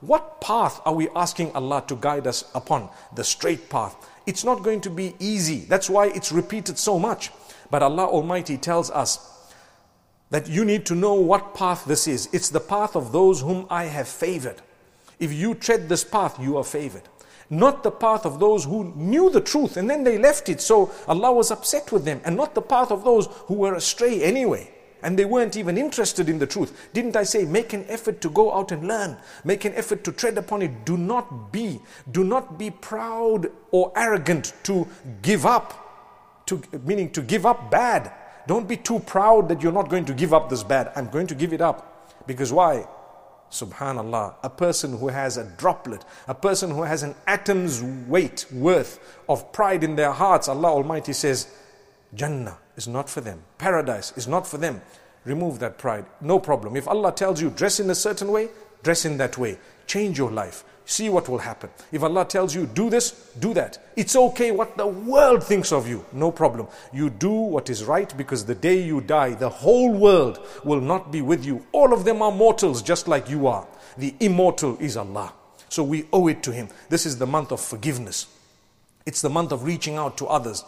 What path are we asking Allah to guide us upon? The straight path. It's not going to be easy. That's why it's repeated so much. But Allah Almighty tells us that you need to know what path this is. It's the path of those whom I have favored. If you tread this path, you are favored. Not the path of those who knew the truth and then they left it, so Allah was upset with them, and not the path of those who were astray anyway. And they weren't even interested in the truth. Didn't I say, make an effort to go out and learn? Make an effort to tread upon it. Do not be, do not be proud or arrogant to give up, to, meaning to give up bad. Don't be too proud that you're not going to give up this bad. I'm going to give it up. Because why? Subhanallah, a person who has a droplet, a person who has an atom's weight worth of pride in their hearts, Allah Almighty says, Jannah is not for them. Paradise is not for them. Remove that pride. No problem. If Allah tells you dress in a certain way, dress in that way. Change your life. See what will happen. If Allah tells you do this, do that. It's okay what the world thinks of you. No problem. You do what is right because the day you die, the whole world will not be with you. All of them are mortals just like you are. The immortal is Allah. So we owe it to Him. This is the month of forgiveness. It's the month of reaching out to others.